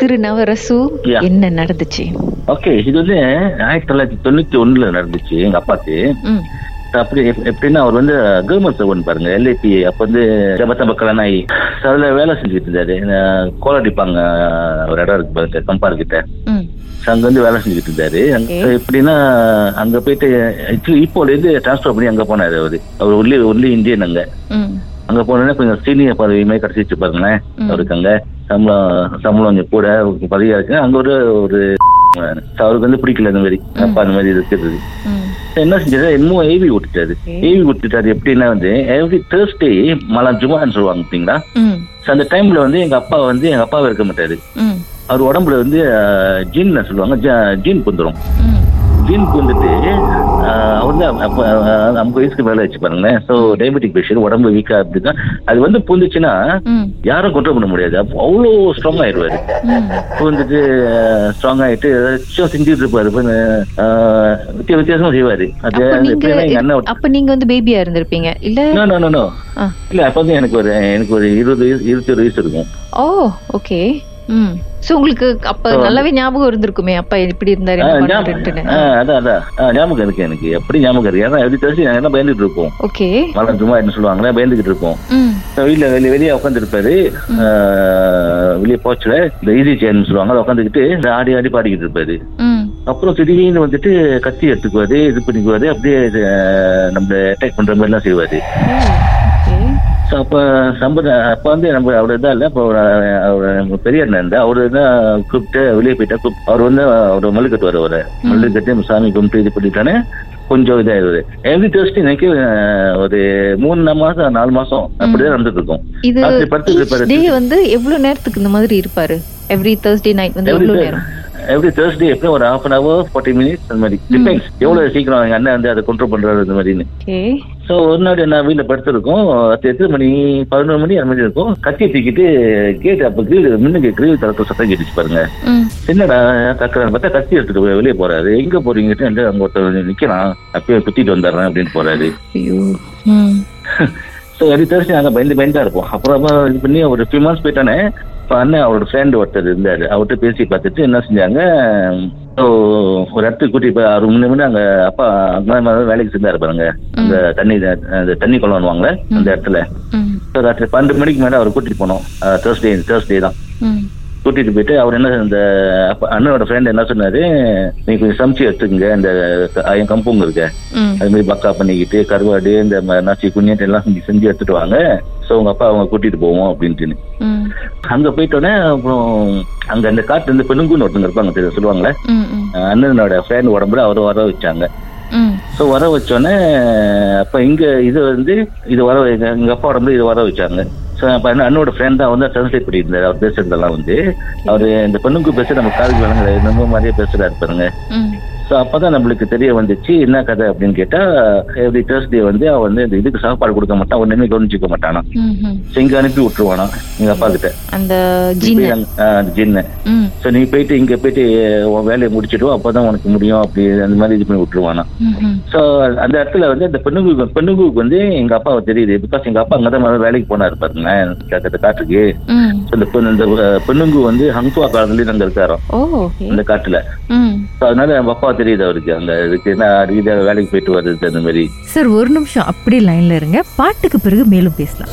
திரு நவரசு. என்ன நடந்துச்சு? ஓகே இது வந்து ஆயிரத்தி தொள்ளாயிரத்தி தொண்ணூத்தி ஒண்ணுல நடந்துச்சு எங்க அப்பாக்கு. அப்படி எப்- எப்படின்னா அவர் வந்து கவர்மெண்ட் சர்வன் பாருங்க எல்ஐபி அப்ப வந்து ஜபத்த மக்களான அதுல வேலை செஞ்சுட்டு இருந்தாரு. கோலடிப்பாங்க ஒரு இடம் இருக்கு பாருங்க கம்பார் கிட்ட. அங்க வந்து வேலை செஞ்சுட்டு இருந்தாரு. எப்படின்னா அங்க போயிட்டு இப்போல இருந்து டிரான்ஸ்பர் பண்ணி அங்க போனாரு அவரு. அவர் ஒன்லி ஒன்லி இந்தியன் அங்க. அங்க போனோடனே கொஞ்சம் சீனியர் பதவி மாதிரி கிடைச்சிச்சு பாருங்களேன். அவருக்கு அங்க சம்பளம் சம்பளம் கொஞ்சம் கூட அவருக்கு பதவியா இருக்கு. அங்க ஒரு ஒரு அவருக்கு வந்து பிடிக்கல இந்த மாதிரி. அப்பா அந்த மாதிரி இருக்கிறது. என்ன செஞ்சாரு? இன்னும் ஏவி விட்டுட்டாரு. ஏவி விட்டுட்டாரு எப்படின்னா வந்து எவ்ரி தேர்ஸ்டே மலம் ஜுமான்னு சொல்லுவாங்க பார்த்தீங்களா? அந்த டைம்ல வந்து எங்க அப்பா வந்து எங்க அப்பாவை இருக்க மாட்டாரு. அவர் உடம்புல வந்து ஜீன் சொல்லுவாங்க. ஜீன் புந்துரும் ஜீன் புந்துட்டு அப்ப ஐம்பது வயசுக்கு மேல வச்சு பாருங்களேன். ஸோ டயபெட்டிக் பேஷண்ட் உடம்பு வீக்கா அப்படிதான் அது வந்து புந்துச்சுன்னா யாரும் கண்ட்ரோல் பண்ண முடியாது. அப்போ அவ்வளோ ஸ்ட்ராங் ஆயிடுவாரு ம். வந்துட்டு ஸ்ட்ராங் ஆயிட்டு ஏதாச்சும் செஞ்சுட்டு இருப்பாரு. இப்ப, ஆஹ், வித்திய வித்தியாசமா செய்வாரு. அது எங்க அண்ணன் அப்ப நீங்க வந்து பேபியா இருந்திருப்பீங்க. இல்ல? நோ நோ நோ நோ ஆ. இல்ல அப்ப வந்து எனக்கு ஒரு எனக்கு ஒரு இருபது இருபத்தி ஒரு வயசு இருக்கும். ஓ ஓகே சோ உங்களுக்கு அப்ப நல்லாவே ஞாபகம் இருந்திருக்குமே அப்பா இப்படி இருந்தாரு அதான் அதான் ஞாபகம் இருக்கு எனக்கு. எப்படி ஞாபகம் இருக்கு? ஏன்னா எப்படி தெரிஞ்சு நாங்க என்ன பயந்துட்டு இருப்போம்? ஓகே. மலம் சும்மா என்ன சொல்லுவாங்களே பயந்துகிட்டு இருப்போம். வீட்டுல வெளியே வெளியே உட்காந்துருப்பாரு வெளியே போச்சுல இந்த ஈஸி சேர்னு சொல்லுவாங்க அதை உட்காந்துக்கிட்டு ஆடி ஆடி பாடிக்கிட்டு இருப்பாரு. அப்புறம் திடீர்னு வந்துட்டு கத்தி எடுத்துக்குவாரு இது பண்ணிக்குவாரு அப்படியே இது, நம்ம அட்டாக் பண்ற மாதிரி எல்லாம் செய்வாரு ஸோ அப்போ சம்பத அப்போ வந்து நம்ம அவர் இதாக இல்லை. அப்போ அவர் பெரிய அண்ணன் இருந்தா அவரு தான் கூப்பிட்டு வெளியே போயிட்டா கூப் அவர் வந்து அவர் மல்லு கட்டுவார் அவரை மல்லு கட்டி சாமி கும்பிட்டு இது பண்ணிட்டானே கொஞ்சம் இதாகிடுவாரு எவ்ரி தேர்ஸ்டே எனக்கு ஒரு மூணு மாசம் நாலு மாசம் அப்படிதான் நடந்துட்டு இருக்கும் இது வந்து எவ்வளவு நேரத்துக்கு இந்த மாதிரி இருப்பாரு? எவ்ரி Thursday நைட் வந்து எவ்வளவு நேரம்? எவ்ரி தேர்ஸ்டே எப்படியும் ஒரு half an hour forty minutes அந்த மாதிரி. டிபெண்ட்ஸ் எவ்வளவு சீக்கிரம் எங்க அண்ணன் வந்து அதை கண்ட்ரோல் பண்றாரு அந்த மாதிரின்னு. ஸோ ஒரு நாள் நான் வீட்டில் படுத்திருக்கோம். எத்தனை மணி? பதினொரு மணி அந்த மாதிரி இருக்கும். கத்தி தூக்கிட்டு கேட் அப்போ கிரீல் முன்னுக்கு கிரீல் திறக்க சத்தம் கேட்டுச்சு பாருங்க. என்னடா தக்குறான்னு பார்த்தா கத்தி எடுத்துட்டு வெளியே போறாரு. எங்க போறீங்கட்டு எங்க அங்க ஒருத்தர் நிக்கிறான். அப்பயே குத்திட்டு வந்துடுறேன் அப்படின்னு போறாரு. ஸோ எவ்ரி தேர்ஸ்டே நாங்கள் பயந்து பயந்தா இருப்போம். அப்புறமா இது பண்ணி ஒரு ஃபியூ மந்த்ஸ் போயிட்டானே இப்போ அண்ணன் அவரோட ஃப்ரெண்ட் ஒருத்தர் இருந்தாரு. அவர்கிட்ட பேசி பார்த்துட்டு என்ன செஞ்சாங்க ஒரு இடத்துக்கு கூட்டி போய் ஆறு மணி மணி அங்கே அப்பா அங்கே வேலைக்கு செஞ்சாரு பாருங்க. அந்த தண்ணி அந்த தண்ணி குளம் பண்ணுவாங்களே அந்த இடத்துல. ராத்திரி பன்னெண்டு மணிக்கு மேலே அவர் கூட்டிட்டு போனோம். தேர்ஸ்டே தேர்ஸ்டே தான். கூட்டிட்டு போயிட்டு அவர் என்ன இந்த அண்ணனோட ஃப்ரெண்ட் என்ன சொன்னாரு நீ கொஞ்சம் சமைச்சு எடுத்துக்கங்க இந்த என் கம்புங்க இருக்க. அது மாதிரி பக்கா பண்ணிக்கிட்டு கருவாடு இந்த ம- நசி குஞ்சிட்டு எல்லாம் செஞ்சு எடுத்துட்டு வாங்க. ஸோ உங்க அப்பா அவங்க கூட்டிட்டு போவோம் அப்படின்ட்டு அங்க போயிட்டோன்னே அப்புறம் அங்க அந்த காட்டு இந்த பெண்ணுங்குன்னு ஒருத்தங்க இருப்பாங்க தெரியும் சொல்லுவாங்களே? அண்ணனோட ஃப்ரெண்ட் உடம்புல அவரை வர வச்சாங்க. ஸோ வர வச்சோடனே அப்ப இங்க இது வந்து இது வர எங்க அப்பா உடம்புல இது வர வச்சாங்க. அண்ணனோட ஃப்ரெண்ட் தான் வந்து டிரான்ஸ்லேட் பண்ணியிருந்தாரு. அவர் பேசுறதெல்லாம் வந்து. அவரு இந்த பெண்ணுக்கு பேச நம்ம காதுக்கு விளங்குற நம்ம மாதிரியே பேசுறாரு பாருங்க. ஸோ அப்பதான் நம்மளுக்கு தெரிய வந்துச்சு என்ன கதை அப்படின்னு கேட்டா எவ்ரி தேர்ஸ்டே வந்து அவன் வந்து இந்த இதுக்கு சாப்பாடு கொடுக்க மாட்டான் ஒண்ணுமே கவனிச்சுக்க மாட்டானா. இங்க அனுப்பி விட்டுருவானா? எங்க அப்பா கிட்ட. அந்த ஜின்ன. ஸோ நீ போயிட்டு இங்க போயிட்டு உன் வேலையை முடிச்சிட்டு அப்பதான் உனக்கு முடியும் அப்படி அந்த மாதிரி இது பண்ணி விட்டுருவானா? ஸோ அந்த இடத்துல வந்து அந்த பெண்ணுக்கு பெண்ணுக்கு வந்து எங்க அப்பாவை தெரியுது பிகாஸ் எங்க அப்பா அங்கதான் வேலைக்கு போனாரு பாருங்க காட்டுக்கு. அந்த இந்த பெண்ணுங்கு வந்து ஹங்சுவா காலத்துலயும் அங்க இருக்காராம் அந்த காட்டுல. அதனால எங்க அப்பா தெரியுது அவருக்கு. அங்க இதுக்கு என்ன அடிக்கடி வேலைக்கு போயிட்டு வருது அந்த மாதிரி. சார் ஒரு நிமிஷம் அப்படியே லைன்ல இருங்க. பாட்டுக்கு பிறகு மேலும் பேசலாம்.